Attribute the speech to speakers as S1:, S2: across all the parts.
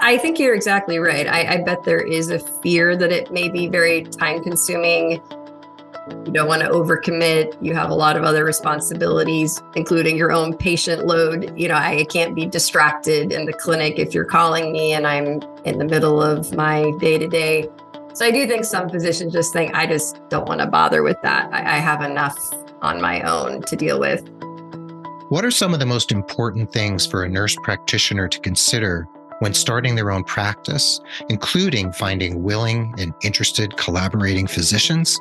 S1: I think you're exactly right. I, I, bet there is a fear that it may be very time consuming. You don't want to overcommit. You have a lot of other responsibilities, including your own patient load. You know, I can't be distracted in the clinic if you're calling me and I'm in the middle of my day to day. So I do think some physicians just think, I just don't want to bother with that. I, I have enough on my own to deal with.
S2: What are some of the most important things for a nurse practitioner to consider when starting their own practice, including finding willing and interested collaborating physicians?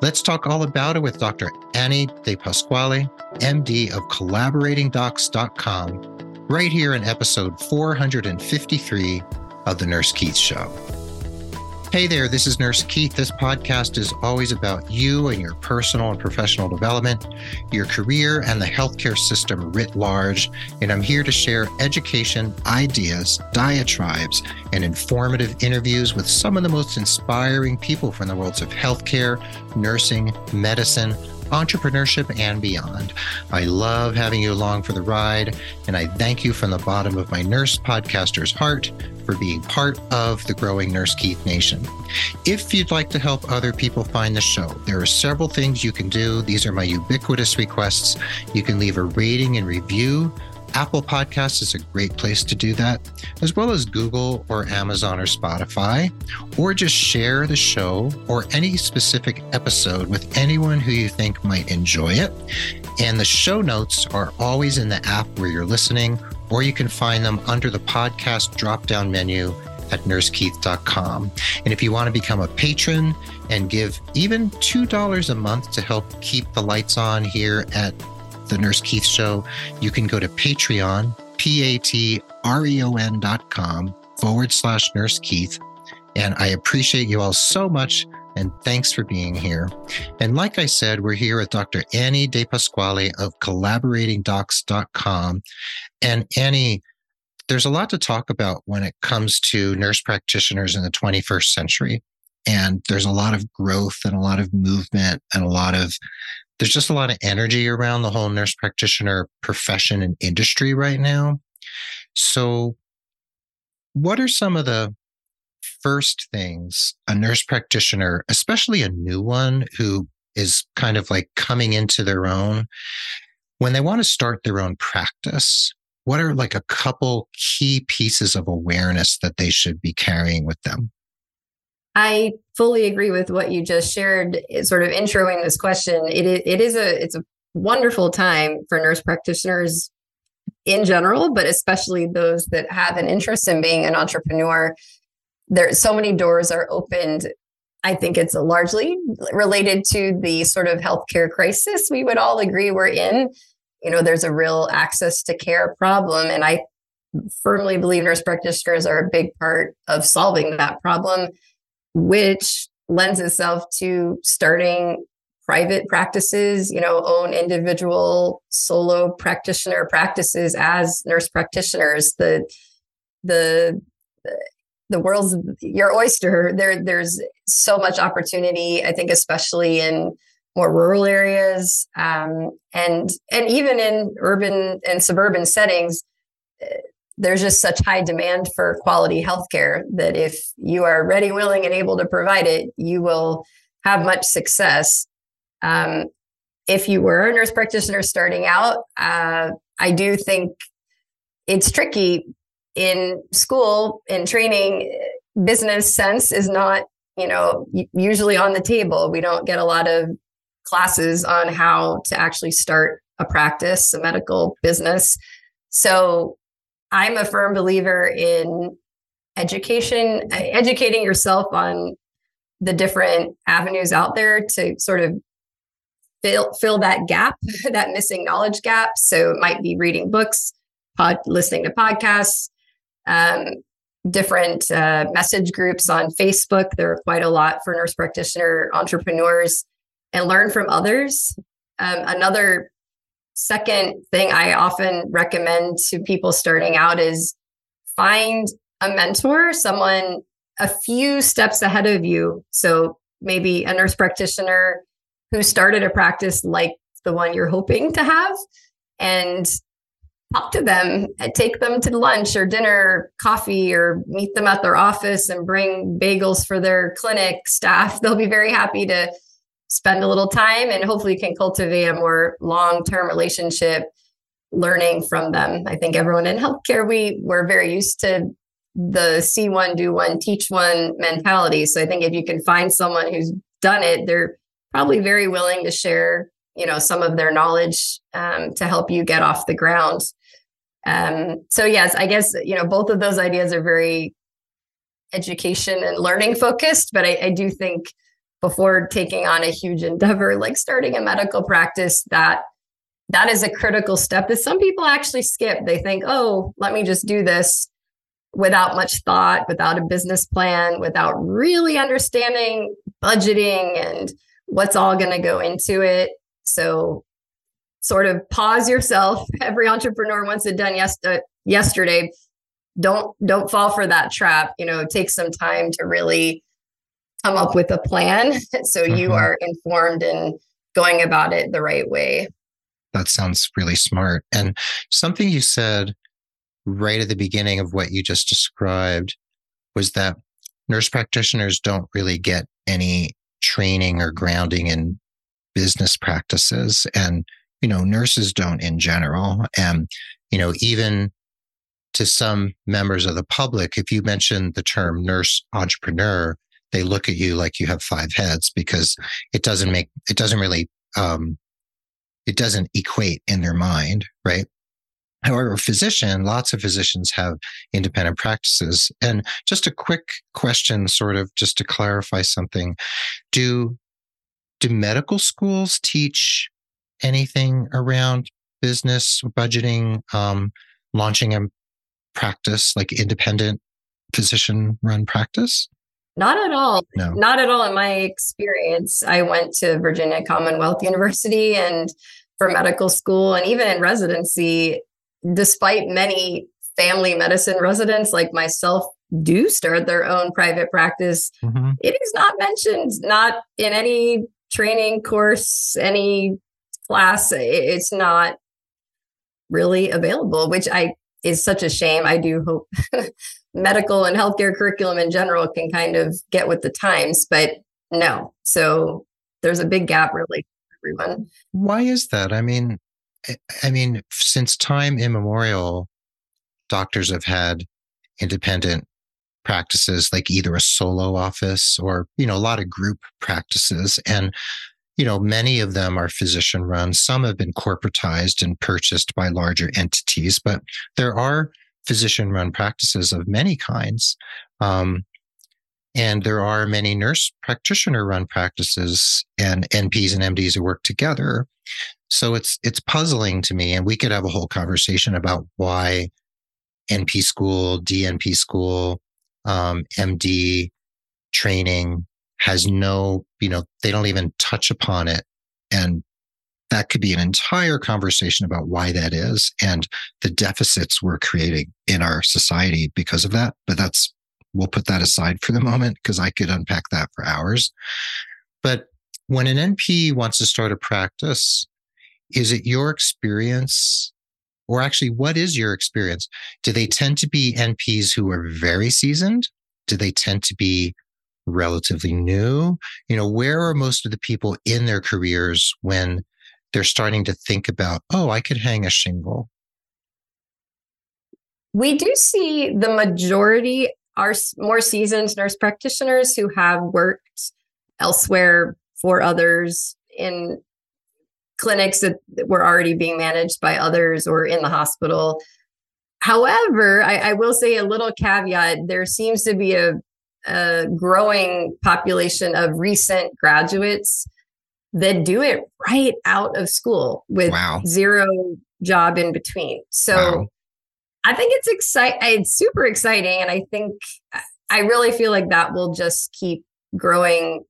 S2: Let's talk all about it with Dr. Annie DePasquale, MD of collaboratingdocs.com, right here in episode 453 of The Nurse Keith Show. Hey there, this is Nurse Keith. This podcast is always about you and your personal and professional development, your career, and the healthcare system writ large. And I'm here to share education, ideas, diatribes, and informative interviews with some of the most inspiring people from the worlds of healthcare, nursing, medicine, entrepreneurship, and beyond. I love having you along for the ride, and I thank you from the bottom of my nurse podcaster's heart for being part of the growing Nurse Keith Nation. If you'd like to help other people find the show, there are several things you can do. These are my ubiquitous requests. You can leave a rating and review Apple Podcasts is a great place to do that, as well as Google or Amazon or Spotify, or just share the show or any specific episode with anyone who you think might enjoy it. And the show notes are always in the app where you're listening, or you can find them under the podcast drop down menu at nursekeith.com. And if you want to become a patron and give even $2 a month to help keep the lights on here at the Nurse Keith Show, you can go to Patreon, P A T R E O N dot com forward slash Nurse Keith. And I appreciate you all so much. And thanks for being here. And like I said, we're here with Dr. Annie DePasquale of collaboratingdocs.com. And Annie, there's a lot to talk about when it comes to nurse practitioners in the 21st century. And there's a lot of growth and a lot of movement and a lot of there's just a lot of energy around the whole nurse practitioner profession and industry right now. So, what are some of the first things a nurse practitioner, especially a new one who is kind of like coming into their own, when they want to start their own practice? What are like a couple key pieces of awareness that they should be carrying with them?
S1: I fully agree with what you just shared, eh, sort of introing this question. It is, it is a it's a wonderful time for nurse practitioners in general, but especially those that have an interest in being an entrepreneur. There, so many doors are opened. I think it's largely related to the sort of healthcare crisis we would all agree we're in. You know, there's a real access to care problem, and I firmly believe nurse practitioners are a big part of solving that problem which lends itself to starting private practices, you know, own individual solo practitioner practices as nurse practitioners. The the the world's your oyster. There there's so much opportunity. I think, especially in more rural areas, um, and and even in urban and suburban settings there's just such high demand for quality healthcare that if you are ready, willing, and able to provide it, you will have much success. Um, if you were a nurse practitioner starting out, uh, I do think it's tricky in school in training. Business sense is not, you know, usually on the table. We don't get a lot of classes on how to actually start a practice, a medical business. So I'm a firm believer in education, educating yourself on the different avenues out there to sort of fill fill that gap, that missing knowledge gap. So it might be reading books, pod, listening to podcasts, um, different uh, message groups on Facebook. There are quite a lot for nurse practitioner entrepreneurs, and learn from others. Um, another second thing I often recommend to people starting out is find a mentor, someone a few steps ahead of you. So maybe a nurse practitioner who started a practice like the one you're hoping to have and talk to them and take them to lunch or dinner, coffee, or meet them at their office and bring bagels for their clinic staff. They'll be very happy to spend a little time and hopefully can cultivate a more long-term relationship learning from them. I think everyone in healthcare, we we're very used to the see one, do one, teach one mentality. So I think if you can find someone who's done it, they're probably very willing to share, you know, some of their knowledge um, to help you get off the ground. Um, so yes, I guess you know both of those ideas are very education and learning focused, but I, I do think before taking on a huge endeavor like starting a medical practice, that that is a critical step that some people actually skip. They think, oh, let me just do this without much thought, without a business plan, without really understanding budgeting and what's all going to go into it. So sort of pause yourself. Every entrepreneur wants it done yes, uh, yesterday. Don't don't fall for that trap. You know, take some time to really come up with a plan so mm-hmm. you are informed and going about it the right way.
S2: That sounds really smart. And something you said right at the beginning of what you just described was that nurse practitioners don't really get any training or grounding in business practices and you know nurses don't in general and you know even to some members of the public if you mention the term nurse entrepreneur they look at you like you have five heads because it doesn't make it doesn't really um it doesn't equate in their mind right However, physician, lots of physicians have independent practices. And just a quick question, sort of just to clarify something. Do, do medical schools teach anything around business, budgeting, um, launching a practice, like independent physician run practice?
S1: Not at all. No. Not at all. In my experience, I went to Virginia Commonwealth University and for medical school and even in residency, despite many family medicine residents like myself do start their own private practice, mm-hmm. it is not mentioned, not in any training course, any class. It's not really available, which I is such a shame. I do hope medical and healthcare curriculum in general can kind of get with the times, but no. So there's a big gap really everyone.
S2: Why is that? I mean, I mean, since time immemorial, doctors have had independent practices, like either a solo office or, you know, a lot of group practices. And, you know, many of them are physician run. Some have been corporatized and purchased by larger entities, but there are physician run practices of many kinds. Um, and there are many nurse practitioner run practices and NPs and MDs who work together. So it's it's puzzling to me, and we could have a whole conversation about why NP school, DNP school, um, MD training has no, you know, they don't even touch upon it, and that could be an entire conversation about why that is and the deficits we're creating in our society because of that. But that's we'll put that aside for the moment because I could unpack that for hours. But when an NP wants to start a practice, is it your experience or actually what is your experience do they tend to be nps who are very seasoned do they tend to be relatively new you know where are most of the people in their careers when they're starting to think about oh i could hang a shingle
S1: we do see the majority are more seasoned nurse practitioners who have worked elsewhere for others in clinics that were already being managed by others or in the hospital. However, I, I will say a little caveat there seems to be a, a growing population of recent graduates that do it right out of school with wow. zero job in between. So wow. I think it's exciting. It's super exciting. And I think I really feel like that will just keep growing.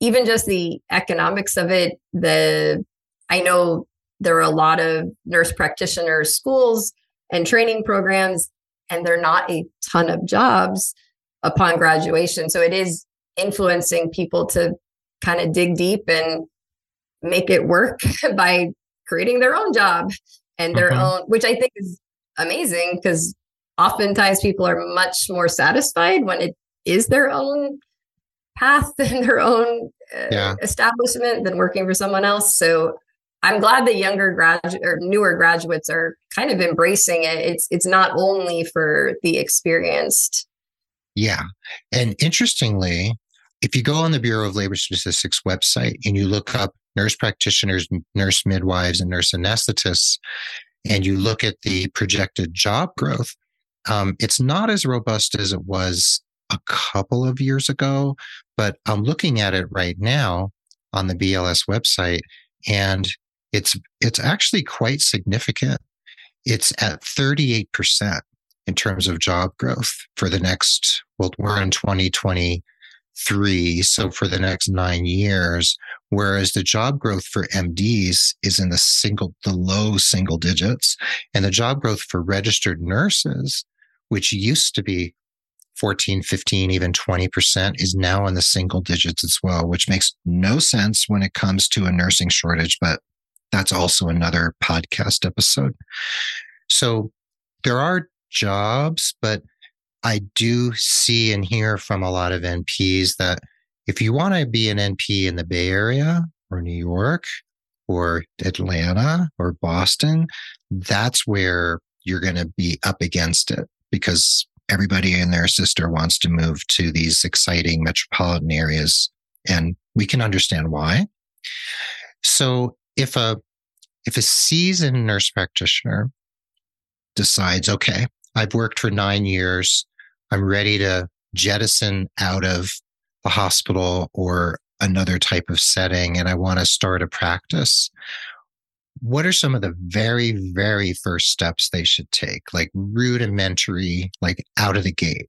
S1: Even just the economics of it, the I know there are a lot of nurse practitioner schools and training programs, and there are not a ton of jobs upon graduation. So it is influencing people to kind of dig deep and make it work by creating their own job. and their mm-hmm. own, which I think is amazing because oftentimes people are much more satisfied when it is their own path and their own uh, yeah. establishment than working for someone else. So I'm glad that younger graduate or newer graduates are kind of embracing it. It's it's not only for the experienced.
S2: Yeah. And interestingly, if you go on the Bureau of Labor Statistics website and you look up nurse practitioners, nurse midwives, and nurse anesthetists, and you look at the projected job growth, um, it's not as robust as it was a couple of years ago, but I'm looking at it right now on the BLS website, and it's it's actually quite significant. It's at 38% in terms of job growth for the next, well, we're in 2023. So for the next nine years, whereas the job growth for MDs is in the single, the low single digits and the job growth for registered nurses, which used to be 14, 15, even 20% is now in the single digits as well, which makes no sense when it comes to a nursing shortage, but that's also another podcast episode. So there are jobs, but I do see and hear from a lot of NPs that if you want to be an NP in the Bay Area or New York or Atlanta or Boston, that's where you're going to be up against it because everybody and their sister wants to move to these exciting metropolitan areas. And we can understand why. So if a if a seasoned nurse practitioner decides, okay, I've worked for nine years, I'm ready to jettison out of the hospital or another type of setting, and I want to start a practice. What are some of the very, very first steps they should take, like rudimentary, like out of the gate?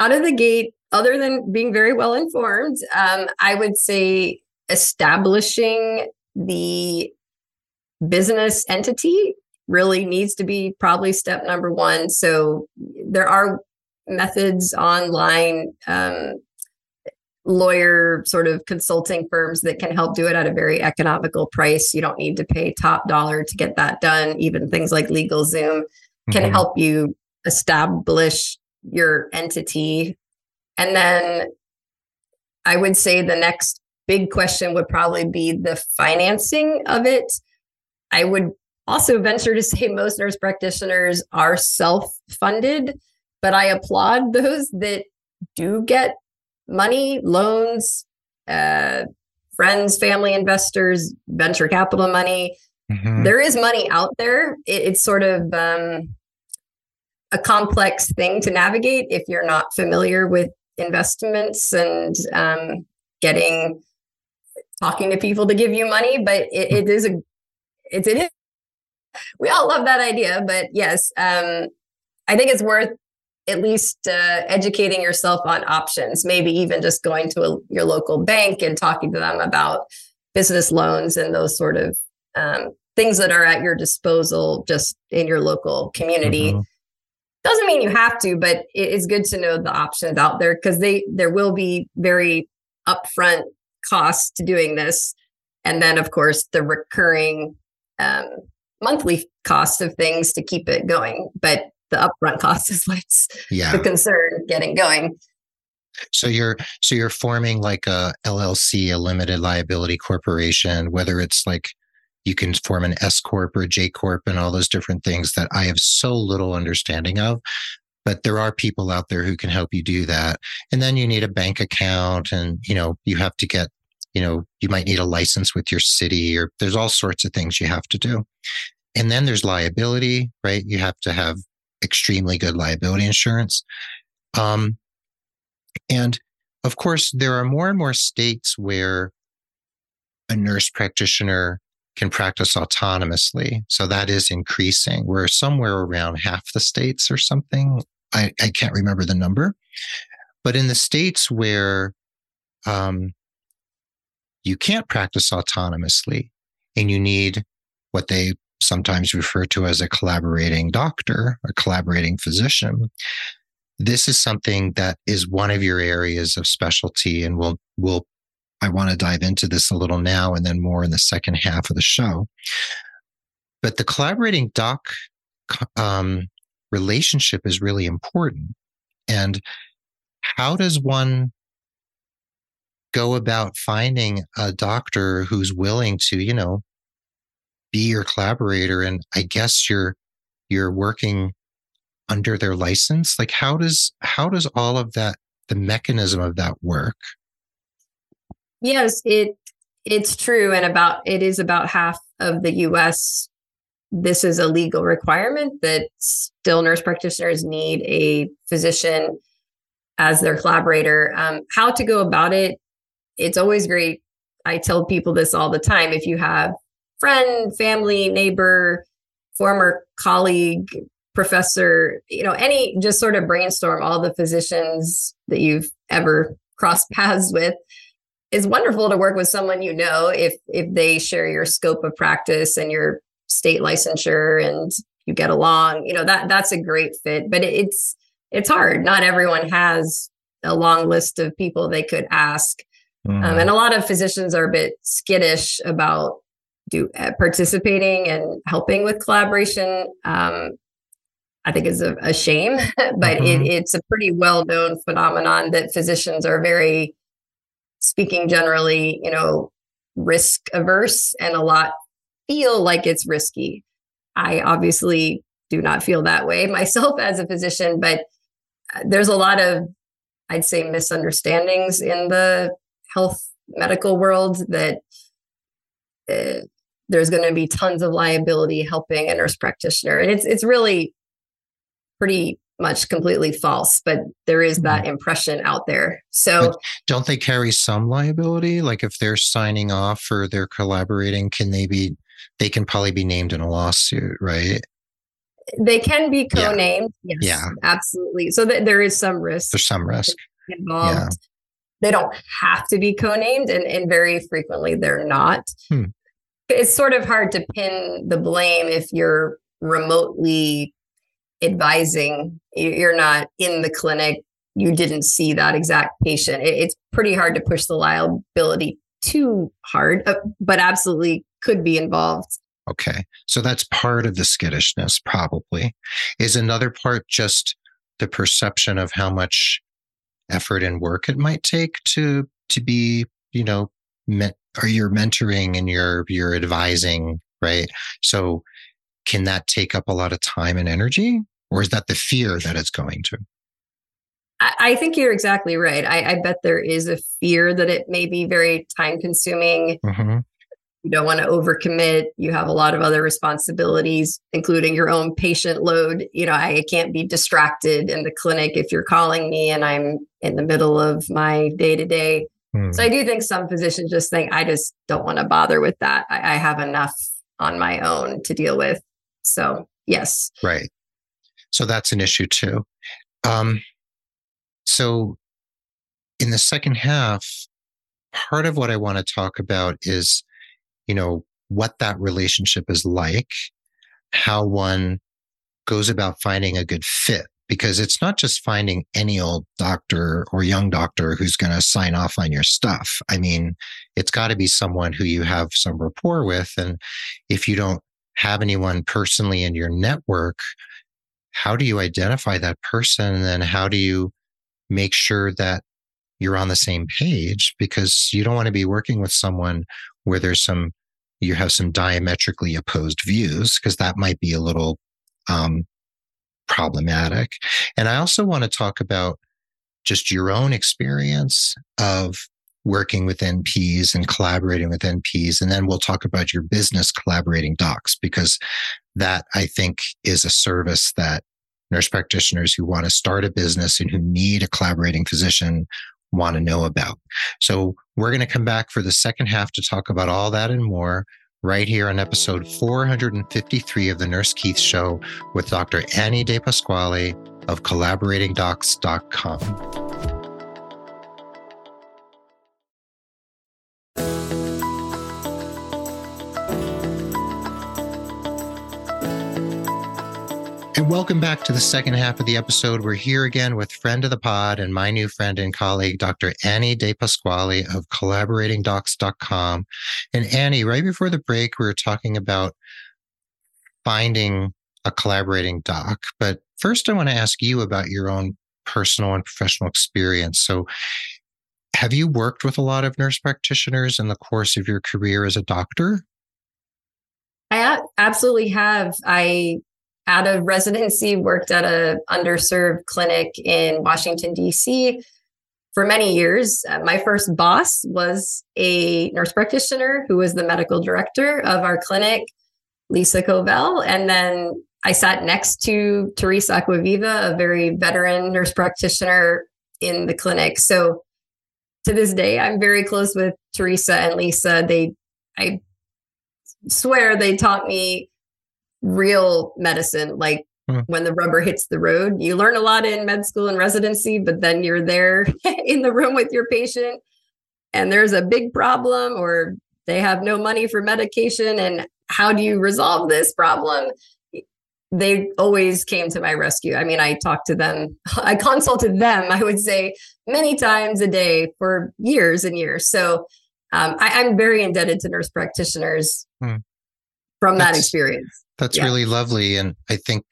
S1: Out of the gate, other than being very well informed, um, I would say establishing the business entity really needs to be probably step number one. So there are methods online, um, lawyer sort of consulting firms that can help do it at a very economical price. You don't need to pay top dollar to get that done. Even things like LegalZoom can mm-hmm. help you establish your entity. And then I would say the next big question would probably be the financing of it. I would also venture to say most nurse practitioners are self funded, but I applaud those that do get money, loans, uh, friends, family investors, venture capital money. Mm-hmm. There is money out there. It, it's sort of um, a complex thing to navigate if you're not familiar with investments and um, getting talking to people to give you money, but it, it is a it's it is we all love that idea, but yes, um, I think it's worth at least uh, educating yourself on options. Maybe even just going to a, your local bank and talking to them about business loans and those sort of um, things that are at your disposal just in your local community. Mm-hmm. Doesn't mean you have to, but it's good to know the options out there because they there will be very upfront costs to doing this. And then, of course, the recurring um, monthly cost of things to keep it going. But the upfront cost is what's yeah. the concern getting going.
S2: So you're so you're forming like a LLC, a limited liability corporation, whether it's like you can form an S corp or a J corp and all those different things that I have so little understanding of but there are people out there who can help you do that. And then you need a bank account and, you know, you have to get, you know, you might need a license with your city or there's all sorts of things you have to do. And then there's liability, right? You have to have extremely good liability insurance. Um, and of course, there are more and more states where a nurse practitioner can practice autonomously. So that is increasing. We're somewhere around half the states or something I, I can't remember the number, but in the states where um, you can't practice autonomously and you need what they sometimes refer to as a collaborating doctor, a collaborating physician, this is something that is one of your areas of specialty and we'll we'll I want to dive into this a little now and then more in the second half of the show. But the collaborating doc um, relationship is really important. And how does one go about finding a doctor who's willing to, you know, be your collaborator? And I guess you're you're working under their license. Like how does how does all of that the mechanism of that work?
S1: Yes, it it's true, and about it is about half of the U.S. This is a legal requirement that still nurse practitioners need a physician as their collaborator. Um, how to go about it? It's always great. I tell people this all the time. If you have friend, family, neighbor, former colleague, professor, you know, any just sort of brainstorm all the physicians that you've ever crossed paths with it's wonderful to work with someone you know if if they share your scope of practice and your state licensure and you get along you know that that's a great fit but it's it's hard not everyone has a long list of people they could ask mm. um, and mm-hmm. a lot of physicians are a bit skittish about do uh, participating and helping with collaboration um, I think is a, a shame, but mm-hmm. it, it's a pretty well known phenomenon that physicians are very speaking generally, you know, risk averse and a lot feel like it's risky. I obviously do not feel that way myself as a physician, but uh, there's a lot of, I'd say, misunderstandings in the health medical world that uh, there's going to be tons of liability helping a nurse practitioner, and it's it's really pretty much completely false, but there is that mm-hmm. impression out there. So,
S2: but don't they carry some liability? Like if they're signing off or they're collaborating, can they be? They can probably be named in a lawsuit, right?
S1: They can be co-named. Yeah, yes, yeah. absolutely. So that there is some risk.
S2: There's some risk
S1: involved. They don't have to be co-named, and, and very frequently they're not. Hmm. It's sort of hard to pin the blame if you're remotely advising. You're not in the clinic. You didn't see that exact patient. It's pretty hard to push the liability too hard uh, but absolutely could be involved.
S2: Okay. So that's part of the skittishness probably. Is another part just the perception of how much effort and work it might take to to be you know met, or you're mentoring and you're you're advising right so can that take up a lot of time and energy? Or is that the fear that it's going to?
S1: I think you're exactly right. I, I bet there is a fear that it may be very time consuming. Mm-hmm. You don't want to overcommit. You have a lot of other responsibilities, including your own patient load. You know, I can't be distracted in the clinic if you're calling me and I'm in the middle of my day to day. So I do think some physicians just think, I just don't want to bother with that. I, I have enough on my own to deal with. So, yes.
S2: Right. So that's an issue too. Um, so, in the second half, part of what I want to talk about is, you know, what that relationship is like, how one goes about finding a good fit because it's not just finding any old doctor or young doctor who's going to sign off on your stuff. I mean, it's got to be someone who you have some rapport with. And if you don't have anyone personally in your network, how do you identify that person? And then how do you make sure that you're on the same page? Because you don't want to be working with someone where there's some, you have some diametrically opposed views, because that might be a little um, problematic. And I also want to talk about just your own experience of working with NPs and collaborating with NPs. And then we'll talk about your business collaborating docs, because that I think is a service that nurse practitioners who want to start a business and who need a collaborating physician want to know about. So we're going to come back for the second half to talk about all that and more right here on episode 453 of the Nurse Keith Show with Dr. Annie DePasquale of collaboratingdocs.com. welcome back to the second half of the episode. We're here again with friend of the pod and my new friend and colleague, Dr. Annie DePasquale of collaboratingdocs.com. And Annie, right before the break, we were talking about finding a collaborating doc. But first, I want to ask you about your own personal and professional experience. So, have you worked with a lot of nurse practitioners in the course of your career as a doctor?
S1: I absolutely have. I out of residency worked at a underserved clinic in Washington D.C. for many years. Uh, my first boss was a nurse practitioner who was the medical director of our clinic, Lisa Covell, and then I sat next to Teresa Acquaviva, a very veteran nurse practitioner in the clinic. So to this day, I'm very close with Teresa and Lisa. They, I swear, they taught me real medicine, like hmm. when the rubber hits the road. You learn a lot in med school and residency, but then you're there in the room with your patient and there's a big problem or they have no money for medication. And how do you resolve this problem? They always came to my rescue. I mean, I talked to them, I consulted them, I would say, many times a day for years and years. So um, I, am very indebted to nurse practitioners hmm. from That's, that experience.
S2: That's yeah. really lovely. And I think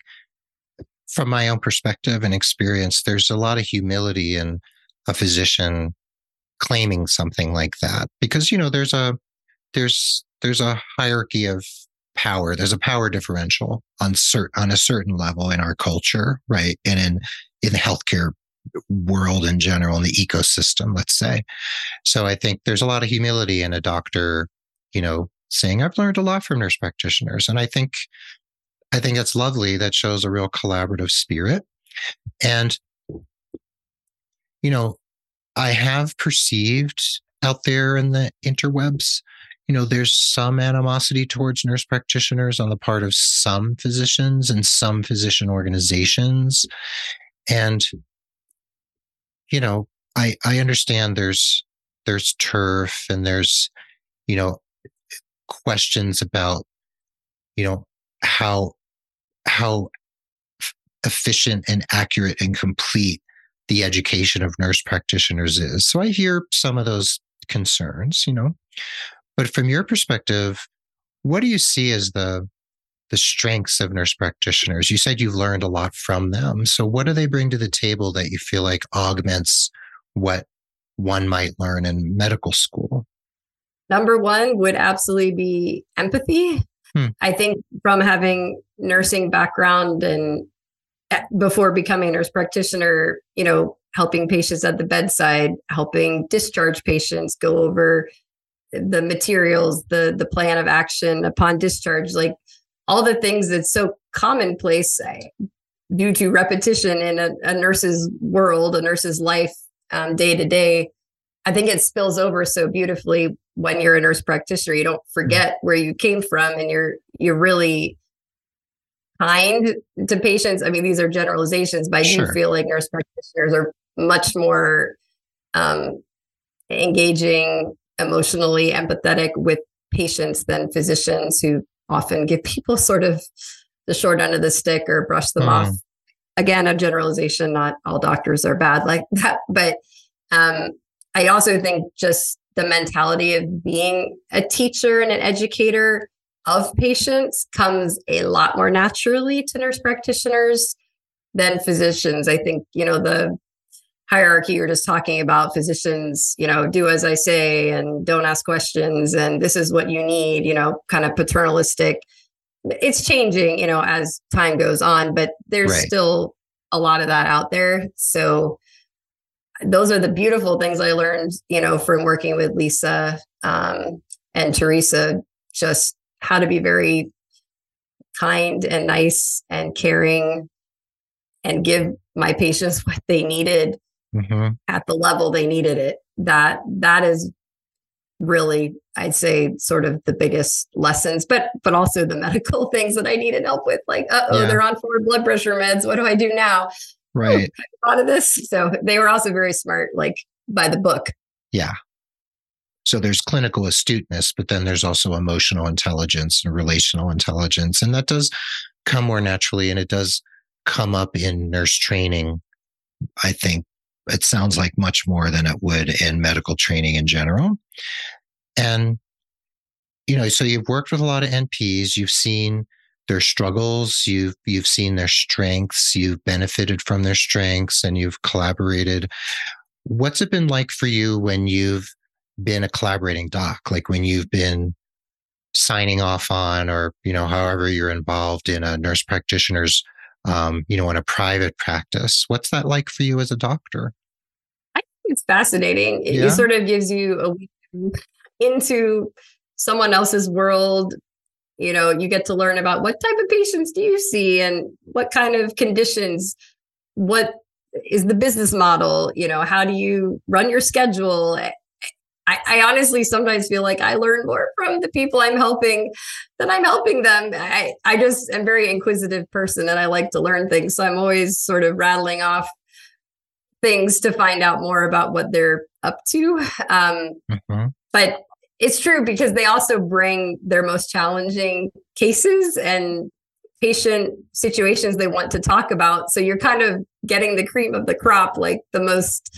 S2: from my own perspective and experience, there's a lot of humility in a physician claiming something like that because, you know, there's a, there's, there's a hierarchy of power. There's a power differential on cert, on a certain level in our culture, right? And in, in the healthcare world in general, in the ecosystem, let's say. So I think there's a lot of humility in a doctor, you know, saying I've learned a lot from nurse practitioners. And I think I think it's lovely that shows a real collaborative spirit. And you know, I have perceived out there in the interwebs, you know, there's some animosity towards nurse practitioners on the part of some physicians and some physician organizations. And, you know, I, I understand there's, there's turf and there's, you know, questions about, you know, how, how efficient and accurate and complete the education of nurse practitioners is. So I hear some of those concerns, you know, but from your perspective, what do you see as the the strengths of nurse practitioners? You said you've learned a lot from them. So what do they bring to the table that you feel like augments what one might learn in medical school?
S1: Number one would absolutely be empathy. Hmm. I think from having nursing background and eh, before becoming a nurse practitioner, you know, helping patients at the bedside, helping discharge patients, go over the materials, the the plan of action upon discharge, like all the things that's so commonplace eh, due to repetition in a, a nurse's world, a nurse's life, um, day to day. I think it spills over so beautifully when you're a nurse practitioner. You don't forget where you came from, and you're you're really kind to patients. I mean, these are generalizations, but I sure. do feel like nurse practitioners are much more um, engaging, emotionally empathetic with patients than physicians who often give people sort of the short end of the stick or brush them mm. off. Again, a generalization, not all doctors are bad like that, but um, I also think just the mentality of being a teacher and an educator of patients comes a lot more naturally to nurse practitioners than physicians. I think, you know, the hierarchy you're just talking about physicians, you know, do as I say and don't ask questions and this is what you need, you know, kind of paternalistic. It's changing, you know, as time goes on, but there's right. still a lot of that out there. So those are the beautiful things I learned, you know, from working with Lisa um, and Teresa, just how to be very kind and nice and caring and give my patients what they needed mm-hmm. at the level they needed it. That that is really i'd say sort of the biggest lessons but but also the medical things that i needed help with like oh yeah. they're on forward blood pressure meds what do i do now Hmm,
S2: right.
S1: Oh, thought of this. So they were also very smart, like by the book.
S2: Yeah. So there's clinical astuteness, but then there's also emotional intelligence and relational intelligence. And that does come more naturally and it does come up in nurse training, I think it sounds like much more than it would in medical training in general. And, you know, so you've worked with a lot of NPs, you've seen their struggles, you've you've seen their strengths, you've benefited from their strengths and you've collaborated. What's it been like for you when you've been a collaborating doc, like when you've been signing off on or, you know, however you're involved in a nurse practitioner's um, you know, in a private practice. What's that like for you as a doctor?
S1: I think it's fascinating. It, yeah. it sort of gives you a into someone else's world. You know, you get to learn about what type of patients do you see and what kind of conditions, what is the business model, you know, how do you run your schedule? I, I, honestly sometimes feel like I learn more from the people I'm helping than I'm helping them. I, I just am very inquisitive person and I like to learn things. So I'm always sort of rattling off things to find out more about what they're up to. Um, mm-hmm. But it's true because they also bring their most challenging cases and patient situations they want to talk about. So you're kind of getting the cream of the crop, like the most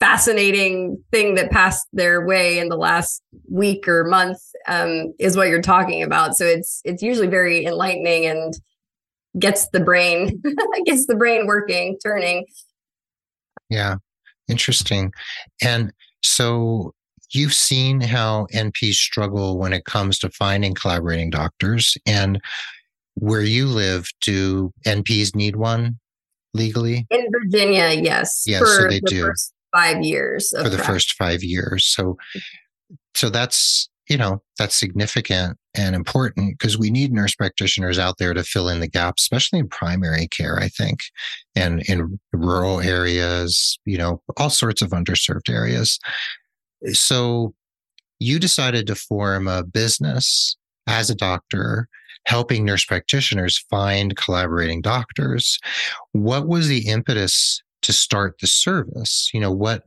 S1: fascinating thing that passed their way in the last week or month um, is what you're talking about. So it's it's usually very enlightening and gets the brain gets the brain working, turning.
S2: Yeah, interesting. And so you've seen how NPs struggle when it comes to finding collaborating doctors, and where you live, do NPs need one legally?
S1: In Virginia, yes.
S2: Yeah, so they the do.
S1: First five years
S2: for the practice. first five years. So, so that's you know that's significant and important because we need nurse practitioners out there to fill in the gaps, especially in primary care. I think, and in rural areas, you know, all sorts of underserved areas. So, you decided to form a business as a doctor helping nurse practitioners find collaborating doctors. What was the impetus to start the service? You know, what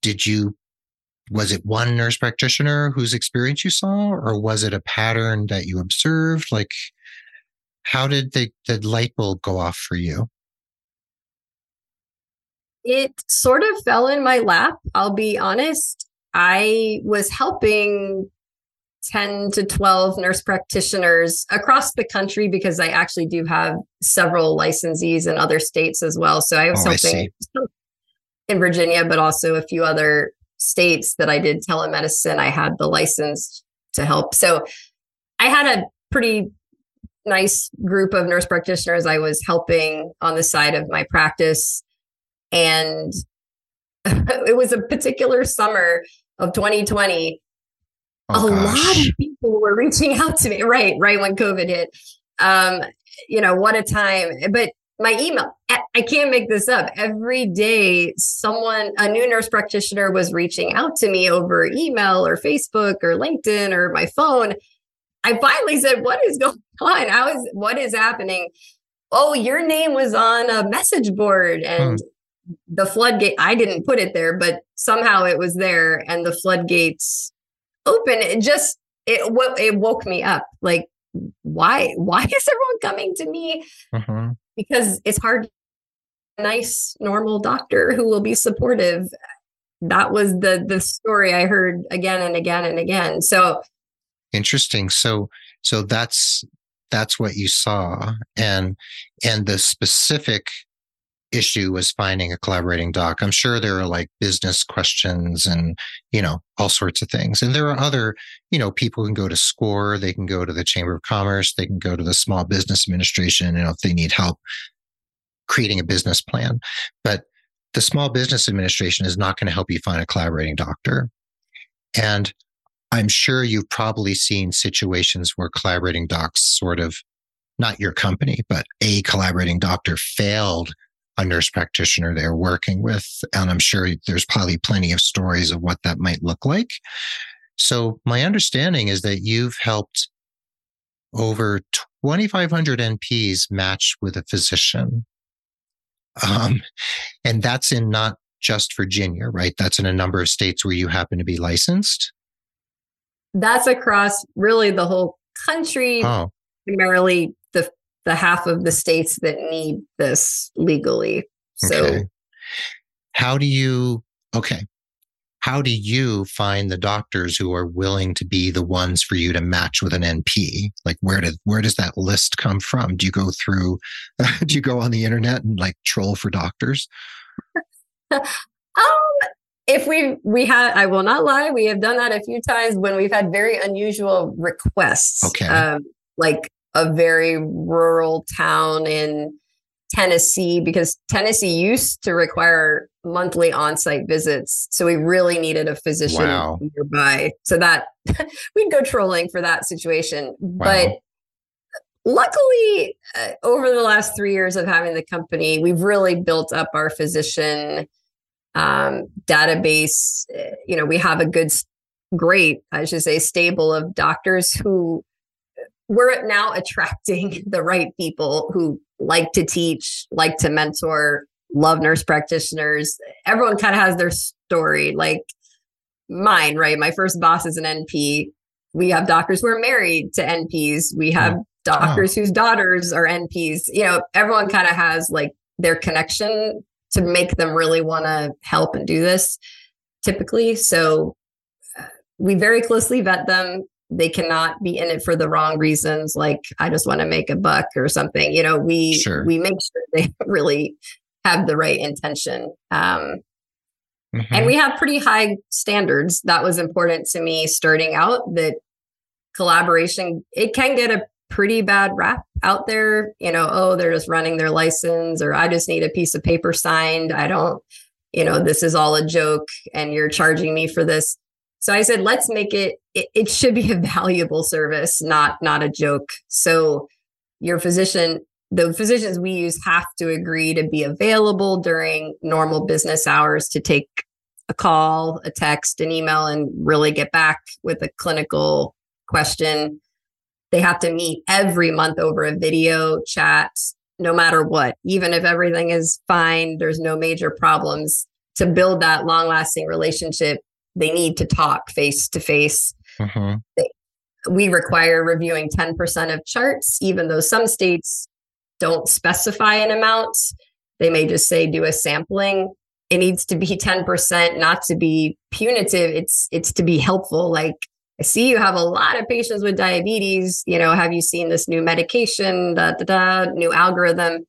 S2: did you, was it one nurse practitioner whose experience you saw, or was it a pattern that you observed? Like, how did the, the light bulb go off for you?
S1: It sort of fell in my lap, I'll be honest. I was helping 10 to 12 nurse practitioners across the country because I actually do have several licensees in other states as well. So I was oh, helping I in Virginia, but also a few other states that I did telemedicine. I had the license to help. So I had a pretty nice group of nurse practitioners I was helping on the side of my practice. And it was a particular summer of 2020 Oh, a gosh. lot of people were reaching out to me. Right right when covid hit. Um you know what a time. But my email i can't make this up. Every day someone a new nurse practitioner was reaching out to me over email or facebook or linkedin or my phone. I finally said what is going on? How is what is happening? Oh your name was on a message board and hmm. The floodgate i didn't put it there but somehow it was there and the floodgates open. It just it it woke me up. Like why why is everyone coming to me? Mm-hmm. because it's hard. A nice normal doctor who will be supportive. That was the the story i heard again and again and again. So
S2: interesting. So so that's that's what you saw and and the specific issue was finding a collaborating doc. I'm sure there are like business questions and, you know, all sorts of things. And there are other, you know, people can go to SCORE, they can go to the Chamber of Commerce, they can go to the Small Business Administration, you know, if they need help creating a business plan. But the Small Business Administration is not going to help you find a collaborating doctor. And I'm sure you've probably seen situations where collaborating docs sort of not your company, but a collaborating doctor failed a nurse practitioner they're working with. And I'm sure there's probably plenty of stories of what that might look like. So my understanding is that you've helped over 2,500 NPs match with a physician. Um, and that's in not just Virginia, right? That's in a number of states where you happen to be licensed.
S1: That's across really the whole country, oh. primarily the half of the states that need this legally. So,
S2: Okay. How do you, okay. How do you find the doctors who are willing to be the ones for you to match with an NP? Like where did where does that list come from? Do you go through do you go on the internet and like troll for doctors?
S1: um, if we we had, I will not lie, we have done that a few times when we've had very unusual requests.
S2: Okay.
S1: Um, like a very rural town in Tennessee, because Tennessee used to require monthly on-site visits, so we really needed a physician
S2: Wow.
S1: nearby. So that we'd go trolling for that situation, but. Luckily, uh, over the last three years of having the company, we've really built up our physician um, database. Uh, You know, we have a good, great, I should say, stable of doctors who we're now attracting the right people who like to teach, like to mentor, love nurse practitioners. Everyone kind of has their story, like mine, right? My first boss is an NP. We have doctors who are married to NPs. We have doctors whose daughters are NPs. You know, everyone kind of has like their connection to make them really want to help and do this typically. So uh, we very closely vet them. They cannot be in it for the wrong reasons, like I just want to make a buck or something. You know, we
S2: Sure.
S1: we make sure they really have the right intention. Um,
S2: Mhm.
S1: and we have pretty high standards that was important to me starting out that collaboration it can get a pretty bad rap out there you know oh they're just running their license or i just need a piece of paper signed i don't you know this is all a joke and you're charging me for this so i said let's make it it, it should be a valuable service not not a joke so your physician the physicians we use have to agree to be available during normal business hours to take a call, a text, an email, and really get back with a clinical question. They have to meet every month over a video chat, no matter what, even if everything is fine, there's no major problems. To build that long lasting relationship, they need to talk face to face. We require reviewing 10% of charts, even though some states don't specify an amount. They may just say do a sampling. It needs to be 10%, not to be punitive. It's it's to be helpful. Like I see you have a lot of patients with diabetes. You know, have you seen this new medication? Da, da, da, new algorithm.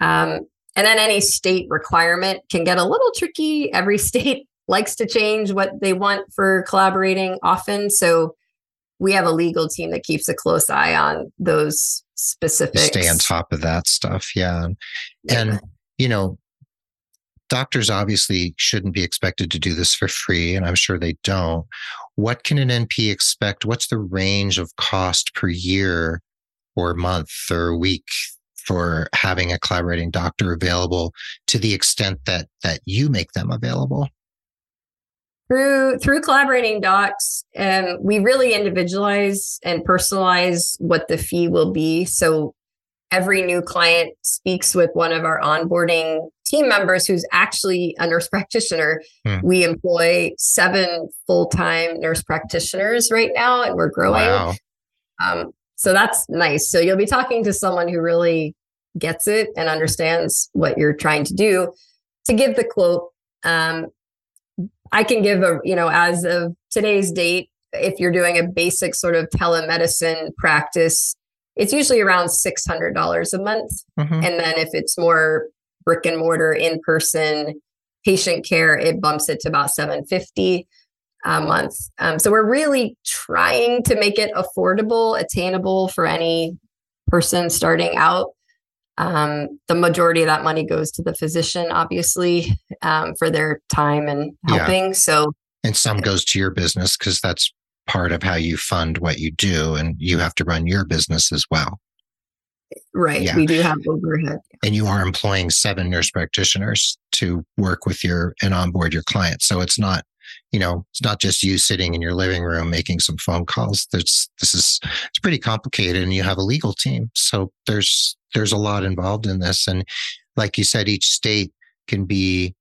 S1: Um, and then any state requirement can get a little tricky. Every state likes to change what they want for collaborating often. So we have a legal team that keeps a close eye on those specifics.
S2: Stay on top of that stuff. Yeah. And, you know, doctors obviously shouldn't be expected to do this for free, and I'm sure they don't. What can an NP expect? What's the range of cost per year or month or week for having a collaborating doctor available to the extent that that you make them available?
S1: Through through collaborating docs um, we really individualize and personalize what the fee will be so every new client speaks with one of our onboarding team members who's actually a nurse practitioner
S2: Hmm.
S1: we employ seven full-time nurse practitioners right now and we're growing
S2: Wow.
S1: um, so that's nice. So you'll be talking to someone who really gets it and understands what you're trying to do. To give the quote, um, I can give a, you know, as of today's date, if you're doing a basic sort of telemedicine practice, it's usually around $600 a month.
S2: Mhm.
S1: And then if it's more brick and mortar in person patient care, it bumps it to about 750 a month. Um, so we're really trying to make it affordable, attainable for any person starting out. Um, the majority of that money goes to the physician, obviously, um, for their time and
S2: Yeah.
S1: helping. So
S2: And some goes to your business because that's part of how you fund what you do, and you have to run your business as well.
S1: right,
S2: Yeah.
S1: we do have overhead.
S2: and you are employing seven nurse practitioners to work with your and onboard your clients. So it's not, you know, it's not just you sitting in your living room making some phone calls. There's this is it's pretty complicated and you have a legal team. So there's there's a lot involved in this. And like you said, each state can be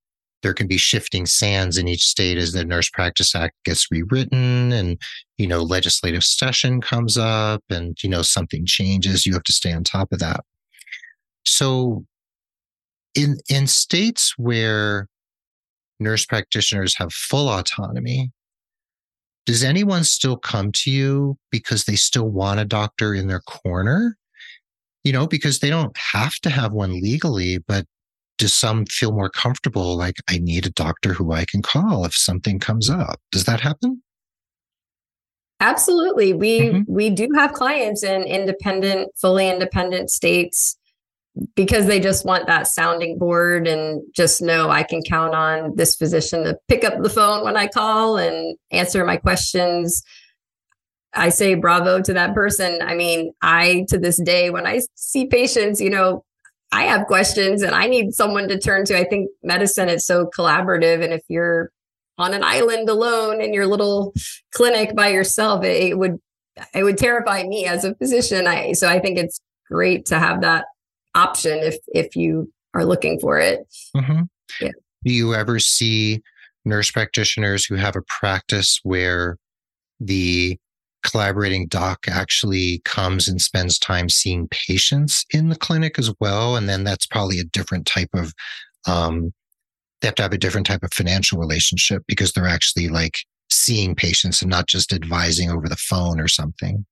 S2: there can be shifting sands in each state as the Nurse Practice Act gets rewritten and, you know, legislative session comes up and, you know, something changes. You have to stay on top of that. So in, in states where nurse practitioners have full autonomy, does anyone still come to you because they still want a doctor in their corner? You know, because they don't have to have one legally, but does some feel more comfortable like I need a doctor who I can call if something comes up? Does that happen?
S1: Absolutely. We mm-hmm. we do have clients in independent, fully independent states because they just want that sounding board and just know I can count on this physician to pick up the phone when I call and answer my questions. I say bravo to that person. I mean, I to this day when I see patients, you know, I have questions and I need someone to turn to. I think medicine is so collaborative. And if you're on an island alone in your little clinic by yourself, it, it would it would terrify me as a physician. I so I think it's great to have that option if if you are looking for it.
S2: Mm-hmm. Yeah. Do you ever see nurse practitioners who have a practice where the collaborating doc actually comes and spends time seeing patients in the clinic as well. And then that's probably a different type of, um, they have to have a different type of financial relationship because they're actually like seeing patients and not just advising over the phone or something.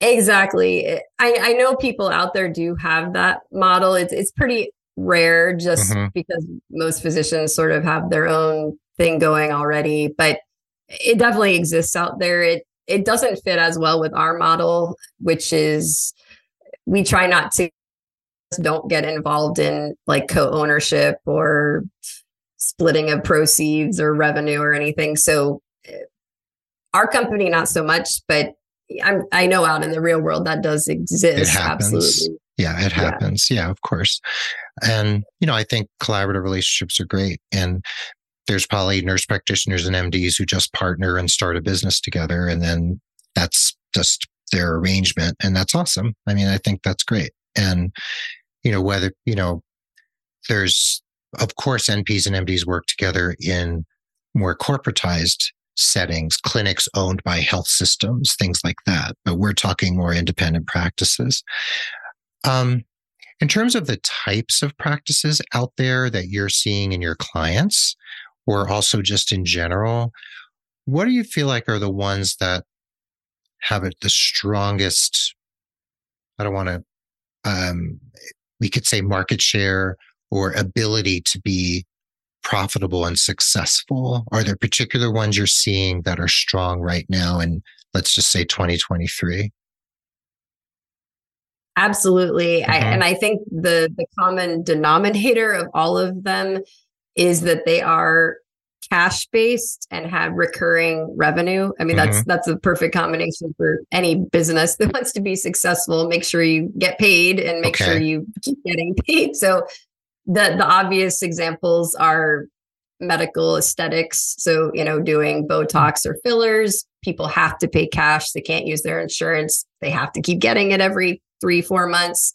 S1: Exactly. I, I know people out there do have that model. It's it's pretty rare just mm-hmm. because most physicians sort of have their own thing going already, but it definitely exists out there. It it doesn't fit as well with our model, which is we try not to don't get involved in like co-ownership or splitting of proceeds or revenue or anything. So eh, our company not so much, but I'm I know out in the real world that does exist.
S2: It happens. Absolutely. Yeah, it happens. Yeah. yeah, of course. And you know, I think collaborative relationships are great. And there's probably nurse practitioners and MDs who just partner and start a business together. And then that's just their arrangement. And that's awesome. I mean, I think that's great. And, you know, whether, you know, there's, of course, NPs and MDs work together in more corporatized settings, clinics owned by health systems, things like that. But we're talking more independent practices. Um, in terms of the types of practices out there that you're seeing in your clients, or also just in general, what do you feel like are the ones that have it the strongest? I don't want to, um, we could say market share or ability to be profitable and successful? Are there particular ones you're seeing that are strong right now in, let's just say 2023?
S1: Absolutely. Mm-hmm. I, and I think the, the common denominator of all of them is that they are cash based and have recurring revenue. I mean, mm-hmm. that's that's a perfect combination for any business that wants to be successful. Make sure you get paid and make okay. sure you keep getting paid. So the the obvious examples are medical aesthetics. So, you know, doing Botox or fillers, people have to pay cash. They can't use their insurance. They have to keep getting it every three, four months.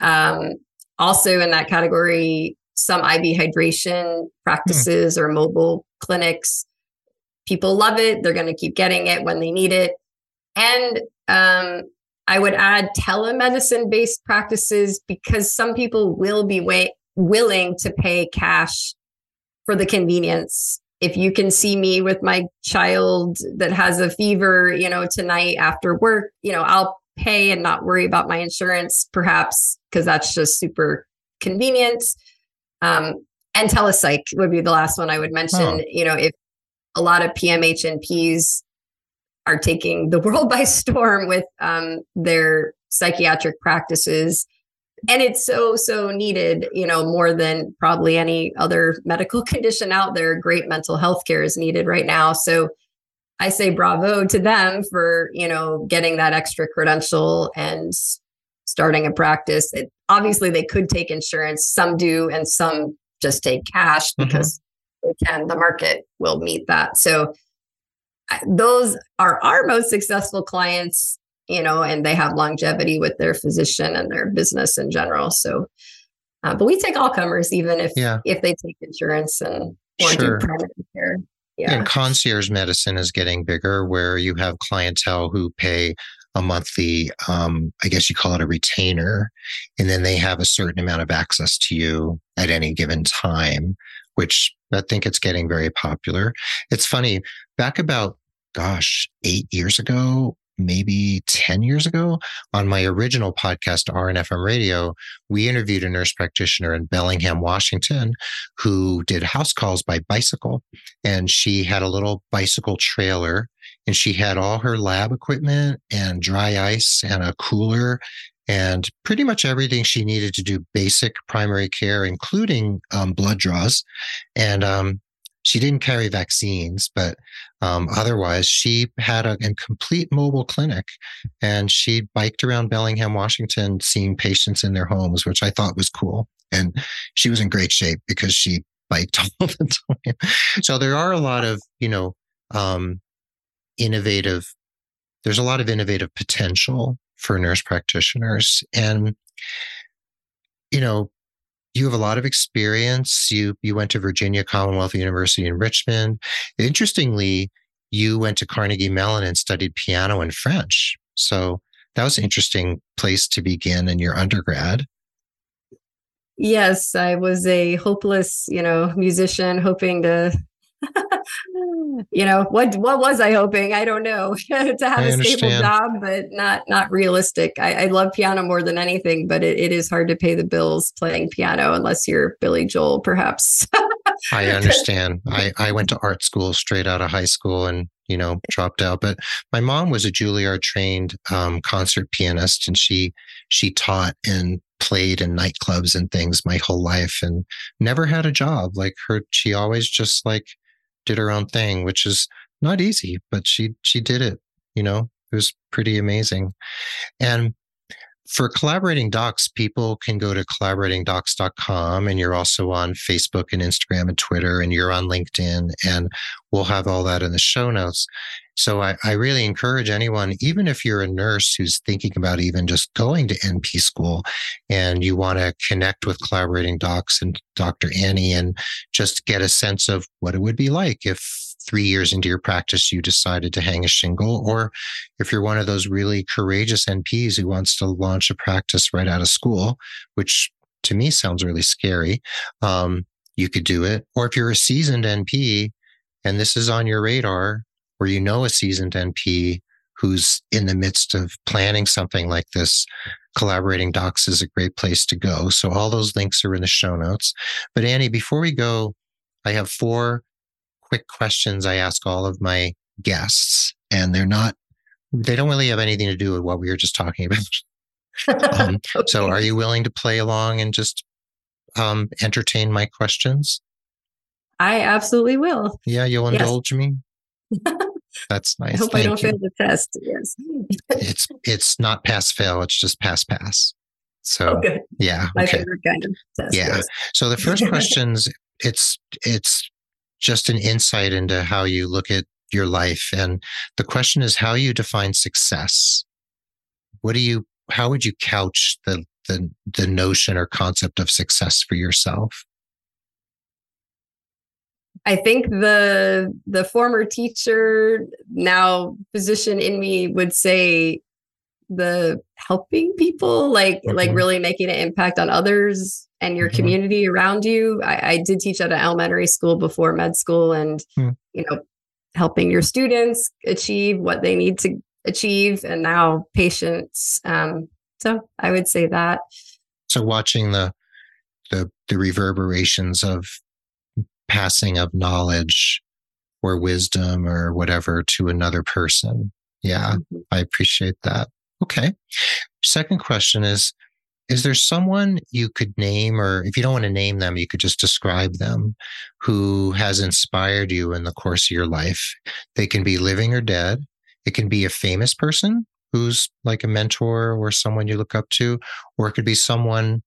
S1: Um, also in that category, some IV hydration practices mm. or mobile clinics. People love it. They're going to keep getting it when they need it. And um, I would add telemedicine based practices because some people will be way, willing to pay cash for the convenience. If you can see me with my child that has a fever, you know, tonight after work, you know, I'll pay and not worry about my insurance, perhaps, because that's just super convenient. Um, and telepsych would be the last one I would mention. Oh. You know, if a lot of PMHNPs are taking the world by storm with um, their psychiatric practices, and it's so so needed. You know, more than probably any other medical condition out there. Great mental health care is needed right now. So. I say bravo to them for, you know, getting that extra credential and starting a practice. It, obviously, they could take insurance. Some do, and some just take cash mm-hmm. because mm-hmm. they can. The market will meet that. So those are our most successful clients, you know, and they have longevity with their physician and their business in general. So Uh, but we take all comers, even if
S2: Yeah.
S1: if they take insurance and or
S2: Sure.
S1: do primary care. Yeah.
S2: And concierge medicine is getting bigger where you have clientele who pay a monthly, um, I guess you call it a retainer, and then they have a certain amount of access to you at any given time, which I think it's getting very popular. It's funny, back about, gosh, eight years ago, maybe 10 years ago, on my original podcast, RNFM Radio, we interviewed a nurse practitioner in Bellingham, Washington, who did house calls by bicycle and she had a little bicycle trailer and she had all her lab equipment and dry ice and a cooler and pretty much everything she needed to do basic primary care, including um, blood draws. And um, she didn't carry vaccines, but um, otherwise, she had a, a complete mobile clinic and she biked around Bellingham, Washington, seeing patients in their homes, which I thought was cool. And she was in great shape because she biked all the time. So there are a lot of, you know, um, innovative, there's a lot of innovative potential for nurse practitioners. And, you know, you have a lot of experience. You you went to Virginia Commonwealth University in Richmond. Interestingly, you went to Carnegie Mellon and studied piano and French. So that was an interesting place to begin in your undergrad.
S1: Yes, I was a hopeless, you know, musician hoping to you know, what what was I hoping? I don't know. to have
S2: I
S1: a stable
S2: understand.
S1: job, but not not realistic. I, I love piano more than anything, but it, it is hard to pay the bills playing piano unless you're Billy Joel, perhaps.
S2: I understand. I, I went to art school straight out of high school and, you know, dropped out. But my mom was a Juilliard trained um, concert pianist and she she taught and played in nightclubs and things my whole life and never had a job. Like her she always just like did her own thing, which is not easy, but she she did it, you know. It was pretty amazing. And for collaborating docs, people can go to collaboratingdocs.com and you're also on Facebook and Instagram and Twitter and you're on LinkedIn and we'll have all that in the show notes. So I, I really encourage anyone, even if you're a nurse who's thinking about even just going to NP school and you want to connect with collaborating docs and Dr. Annie and just get a sense of what it would be like if three years into your practice you decided to hang a shingle or if you're one of those really courageous NPs who wants to launch a practice right out of school, which to me sounds really scary, um, you could do it. Or if you're a seasoned NP and this is on your radar, or you know a seasoned NP who's in the midst of planning something like this, collaborating docs is a great place to go. So all those links are in the show notes. But Annie, before we go, I have four quick questions I ask all of my guests, and they're not they don't really have anything to do with what we were just talking about. Um, so, are you willing to play along and just um, entertain my questions?
S1: I absolutely will.
S2: Yeah, you'll
S1: Yes.
S2: indulge me. That's nice.
S1: I hope I don't
S2: you.
S1: fail the test. Yes.
S2: It's it's not pass fail. It's just pass pass. So
S1: Oh,
S2: yeah,
S1: My
S2: okay.
S1: favorite kind of test.
S2: Yeah.
S1: yes.
S2: So the first questions, it's it's just an insight into how you look at your life, and the question is how you define success. What do you? How would you couch the the the notion or concept of success for yourself?
S1: I think the the former teacher, now physician in me would say the helping people, like like really making an impact on others and your
S2: Mhm.
S1: community around you. I, I did teach at an elementary school before med school and
S2: Hmm.
S1: you know, helping your students achieve what they need to achieve and now patients. Um, so I would say that.
S2: So watching the the the reverberations of passing of knowledge or wisdom or whatever to another person. Yeah. Mm-hmm. I appreciate that. Okay. Second question is Is there someone you could name, or if you don't want to name them, you could just describe them who has inspired you in the course of your life? They can be living or dead. It can be a famous person who's like a mentor or someone you look up to, or it could be someone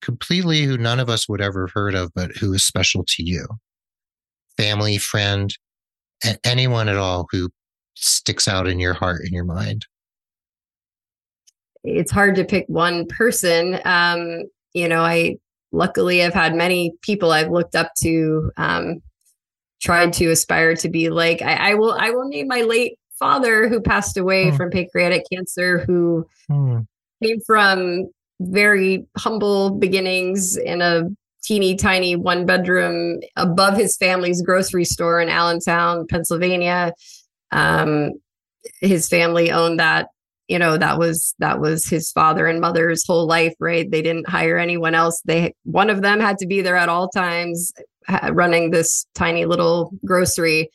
S2: completely who none of us would ever have heard of, but who is special to you. Family, friend, anyone at all who sticks out in your heart and your mind.
S1: it's hard to pick one person. Um, you know, I luckily I've had many people I've looked up to, um, tried to aspire to be like. I, I, will I will name my late father who passed away hmm. from pancreatic cancer, who hmm. came from very humble beginnings in a teeny tiny one bedroom above his family's grocery store in Allentown, Pennsylvania. Um, his family owned that you know that was that was his father and mother's whole life right? They didn't hire anyone else. They one of them had to be there at all times running this tiny little grocery.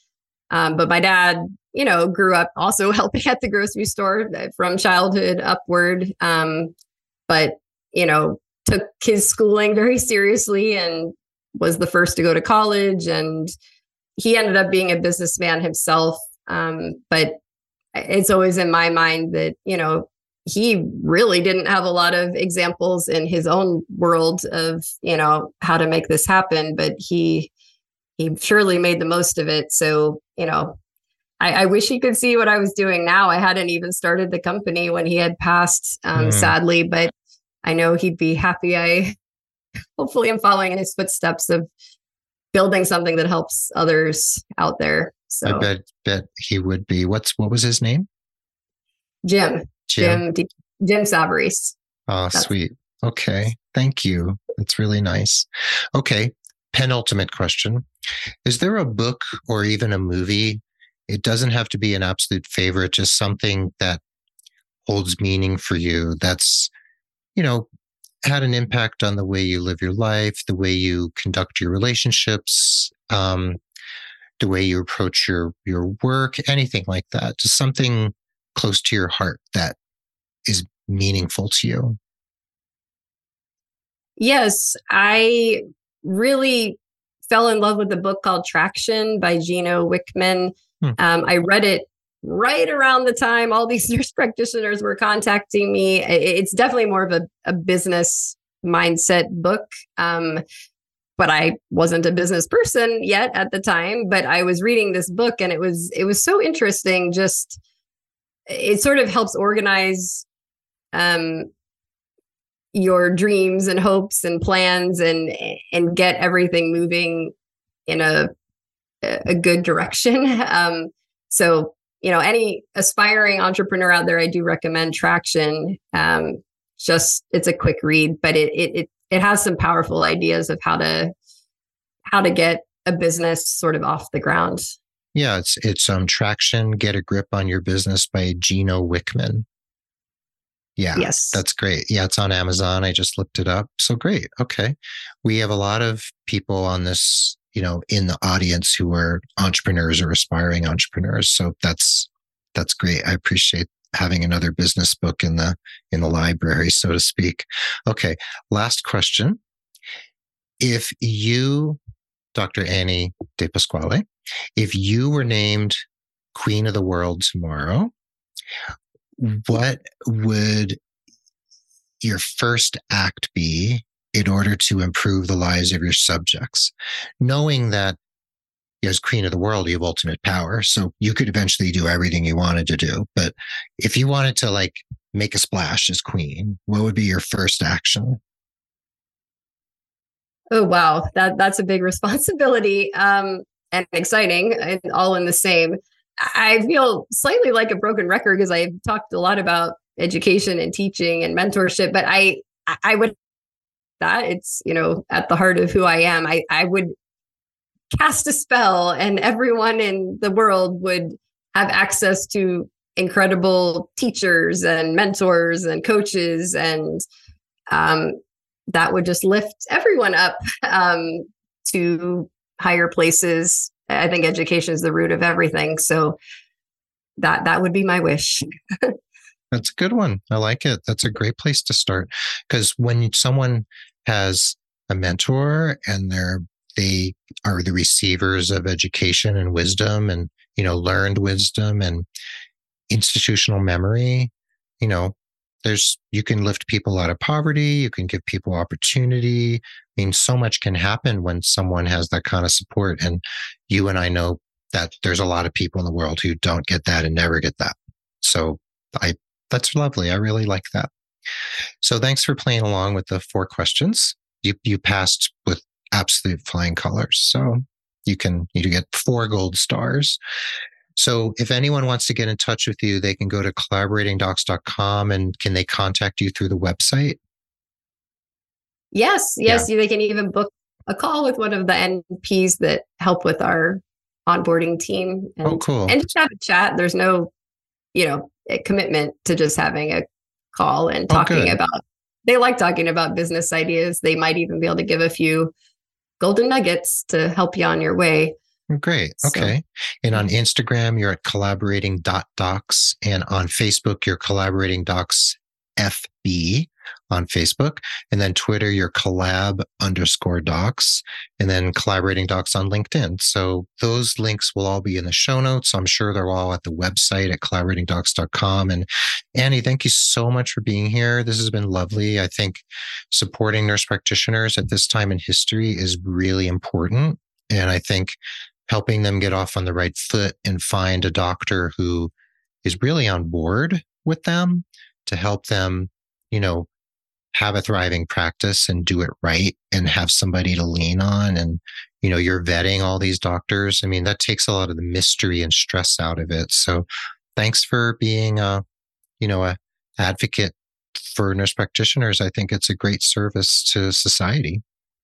S1: Um, but my dad you know grew up also helping at the grocery store from childhood upward. Um, but you know took his schooling very seriously and was the first to go to college. And he ended up being a businessman himself. Um, but it's always in my mind that you know he really didn't have a lot of examples in his own world of you know how to make this happen. But he he surely made the most of it. So you know I, I wish he could see what i was doing now. I hadn't even started the company when he had passed um, mm. sadly but i know he'd be happy i hopefully i'm following in his footsteps of building something that helps others out there so
S2: I bet bet he would be. What's what was his name?
S1: Jim. Jim. Jim, Jim Savarese.
S2: Oh, That's- sweet. Okay. Thank you. That's really nice. Okay. Penultimate question. Is there a book or even a movie? It doesn't have to be an absolute favorite, just something that holds meaning for you that's, you know, had an impact on the way you live your life, the way you conduct your relationships, um, the way you approach your your work, anything like that. Just something close to your heart that is meaningful to you.
S1: Yes, I really fell in love with a book called Traction by Gino Wickman. Hmm. Um, I read it right around the time all these nurse practitioners were contacting me. It's definitely more of a, a business mindset book. Um, but I wasn't a business person yet at the time, but I was reading this book and it was it was so interesting just it sort of helps organize um your dreams and hopes and plans and and get everything moving in a a good direction. Um so you know any aspiring entrepreneur out there i do recommend traction um, just it's a quick read but it, it, it it has some powerful ideas of how to how to get a business sort of off the ground.
S2: Yeah, it's it's um traction, get a grip on your business by Gino Wickman. Yeah.
S1: Yes.
S2: That's great. Yeah, it's on Amazon. I just looked it up. So great. Okay. We have a lot of people on this, you know, in the audience who are entrepreneurs or aspiring entrepreneurs. So that's that's great. I appreciate having another business book in the in the library so to speak okay last question if you dr annie DePasquale if you were named queen of the world tomorrow what would your first act be in order to improve the lives of your subjects knowing that as queen of the world, you have ultimate power. So you could eventually do everything you wanted to do. But if you wanted to like make a splash as queen, what would be your first action?
S1: Oh wow, that that's a big responsibility um, and exciting, and all in the same. I feel slightly like a broken record because I've talked a lot about education and teaching and mentorship, but I I would that it's you know at the heart of who I am. I I would cast a spell and everyone in the world would have access to incredible teachers and mentors and coaches and um, that would just lift everyone up um, to higher places. I think education is the root of everything. So that that would be my wish.
S2: That's a good one. I like it. That's a great place to start. Because when someone has a mentor and they're they are the receivers of education and wisdom and, you know, learned wisdom and institutional memory. You know, there's, you can lift people out of poverty. You can give people opportunity. I mean, so much can happen when someone has that kind of support. And you and I know that there's a lot of people in the world who don't get that and never get that. So I, that's lovely. I really like that. So thanks for playing along with the four questions. you you passed with absolute flying colors. So you can you get four gold stars. So if anyone wants to get in touch with you, they can go to collaboratingdocs.com and can they contact you through the website?
S1: Yes, yes, yeah. they can even book a call with one of the NPs that help with our onboarding team oh,
S2: and, oh, cool.
S1: and just have a chat. There's no, you know, commitment to just having a call and oh, talking oh, about they like talking about business ideas. They might even be able to give a few golden nuggets to help you on your way.
S2: Oh, great. Okay. So, and on Instagram, you're at collaborating.docs. And on Facebook, you're collaborating docs FB on Facebook. And then Twitter, your collab underscore docs, and then collaborating docs on LinkedIn. So those links will all be in the show notes. I'm sure they're all at the website at collaboratingdocs.com. And Annie, thank you so much for being here. This has been lovely. I think supporting nurse practitioners at this time in history is really important. And I think helping them get off on the right foot and find a doctor who is really on board with them to help them, you know, have a thriving practice and do it right and have somebody to lean on and you know you're vetting all these doctors i mean that takes a lot of the mystery and stress out of it. So thanks for being a you know a advocate for nurse practitioners. I think it's a great service to society.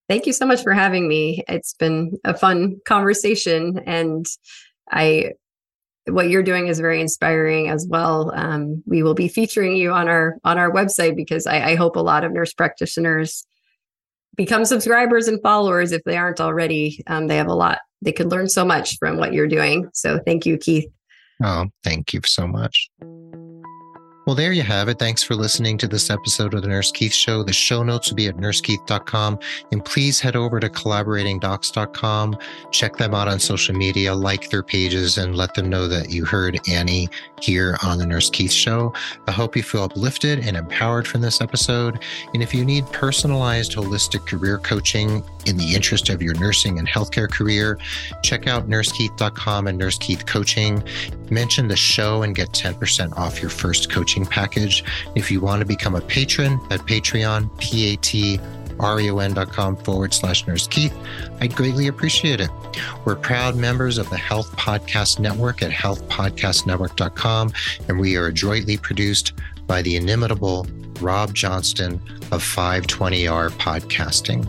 S1: Thank you so much for having me. It's been a fun conversation and i what you're doing is very inspiring as well. Um, we will be featuring you on our on our website because I, I, hope a lot of nurse practitioners become subscribers and followers if they aren't already. Um, they have a lot. They could learn so much from what you're doing. So thank you, Keith.
S2: Oh, thank you so much. Well, there you have it. Thanks for listening to this episode of the Nurse Keith Show. The show notes will be at nursekeith.com. And please head over to collaboratingdocs.com. Check them out on social media, like their pages, and let them know that you heard Annie here on the Nurse Keith Show. I hope you feel uplifted and empowered from this episode. And if you need personalized, holistic career coaching in the interest of your nursing and healthcare career, check out nursekeith.com and Nurse Keith Coaching. Mention the show and get 10% off your first coaching package. If you want to become a patron at Patreon, P-A-T reon.com forward slash nurse Keith. I'd greatly appreciate it. We're proud members of the Health Podcast Network at healthpodcastnetwork.com, and we are adroitly produced by the inimitable Rob Johnston of 520R Podcasting.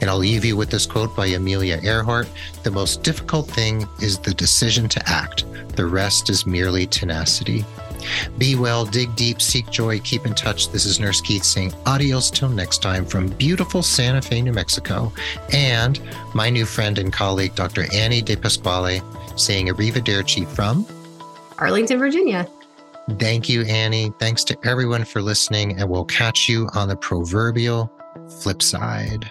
S2: And I'll leave you with this quote by Amelia Earhart The most difficult thing is the decision to act, the rest is merely tenacity. Be well, dig deep, seek joy, keep in touch. This is Nurse Keith saying adios till next time from beautiful Santa Fe, New Mexico, and my new friend and colleague, Dr. Annie DePasquale, saying arrivederci from
S1: Arlington, Virginia.
S2: Thank you, Annie. Thanks to everyone for listening, and we'll catch you on the proverbial flip side.